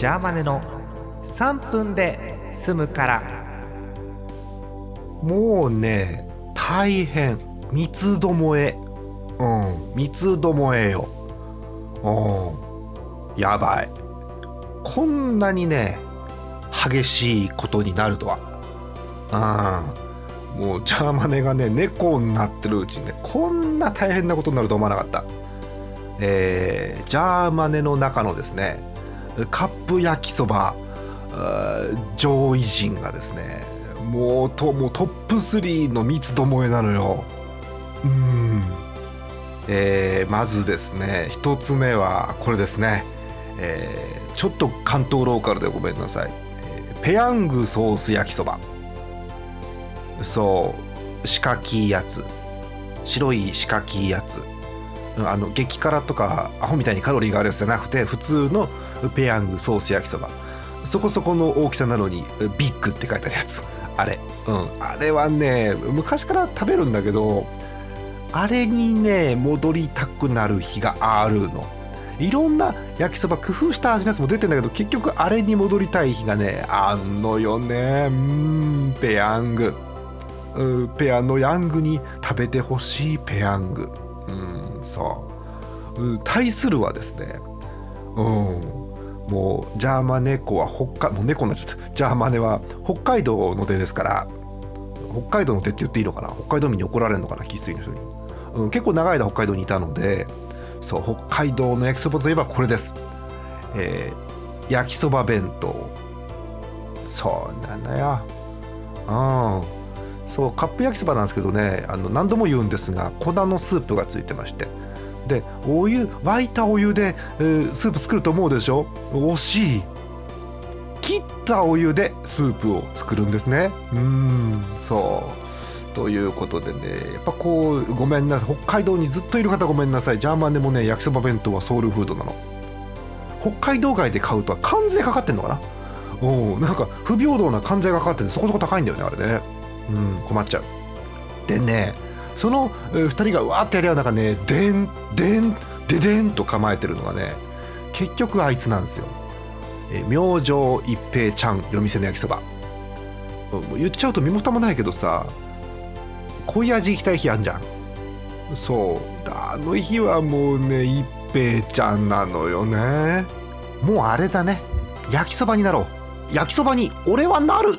ジャーマネの3分で済むから。もうね大変。三つどもえ。うん三つどもえよ。うんやばい。こんなにね激しいことになるとは。うんもうジャーマネがね猫になってるうちにねこんな大変なことになると思わなかった。えー、ジャーマネの中のですねカップ焼きそば上位陣がですねもうともうトップ3の三つどもえなのよ。うん。えー、まずですね一つ目はこれですね、えー、ちょっと関東ローカルでごめんなさい、えー、ペヤングソース焼きそば。そう四角いやつ。白い四角いやつ。あの激辛とかアホみたいにカロリーがあるやつじゃなくて普通のペヤングソース焼きそば。そこそこの大きさなのにビッグって書いてあるやつ。あれ。うん。あれはね昔から食べるんだけどあれにね戻りたくなる日があるの。いろんな焼きそば工夫した味のやつも出てんだけど結局あれに戻りたい日がねあんのよね。うん。ペヤング。ペアのヤングに食べてほしいペヤング。うん対するはですねうんもうジャーマネコは北海もう猫になっちゃった。ジャーマネは北海道の手ですから北海道の手って言っていいのかな？北海道民に怒られるのかな？生粋の人に、うん、結構長い間北海道にいたのでそう北海道の焼きそばといえばこれです、えー、焼きそば弁当。そうなんだよ。うん。そうカップ焼きそばなんですけどねあの何度も言うんですが粉のスープがついてまして。でお湯沸いたお湯で、えー、スープ作ると思うでしょ？惜しい。切ったお湯でスープを作るんですね。うんそう。ということでねやっぱこうごめんなさい。北海道にずっといる方ごめんなさい。ジャーマンでもね焼きそば弁当はソウルフードなの。北海道外で買うとは関税かかってんのかな？おなんか不平等な関税がかかっててそこそこ高いんだよねあれね。うん困っちゃう。でねその2人がわーってやり合う中ねでんでんででんと構えてるのがね結局あいつなんですよ。え明星一平ちゃん夜店の焼きそば。言っちゃうと身も蓋もないけどさ濃い味行きたい日あんじゃん。そう。あの日はもうね一平ちゃんなのよね。もうあれだね。焼きそばになろう。焼きそばに俺はなる。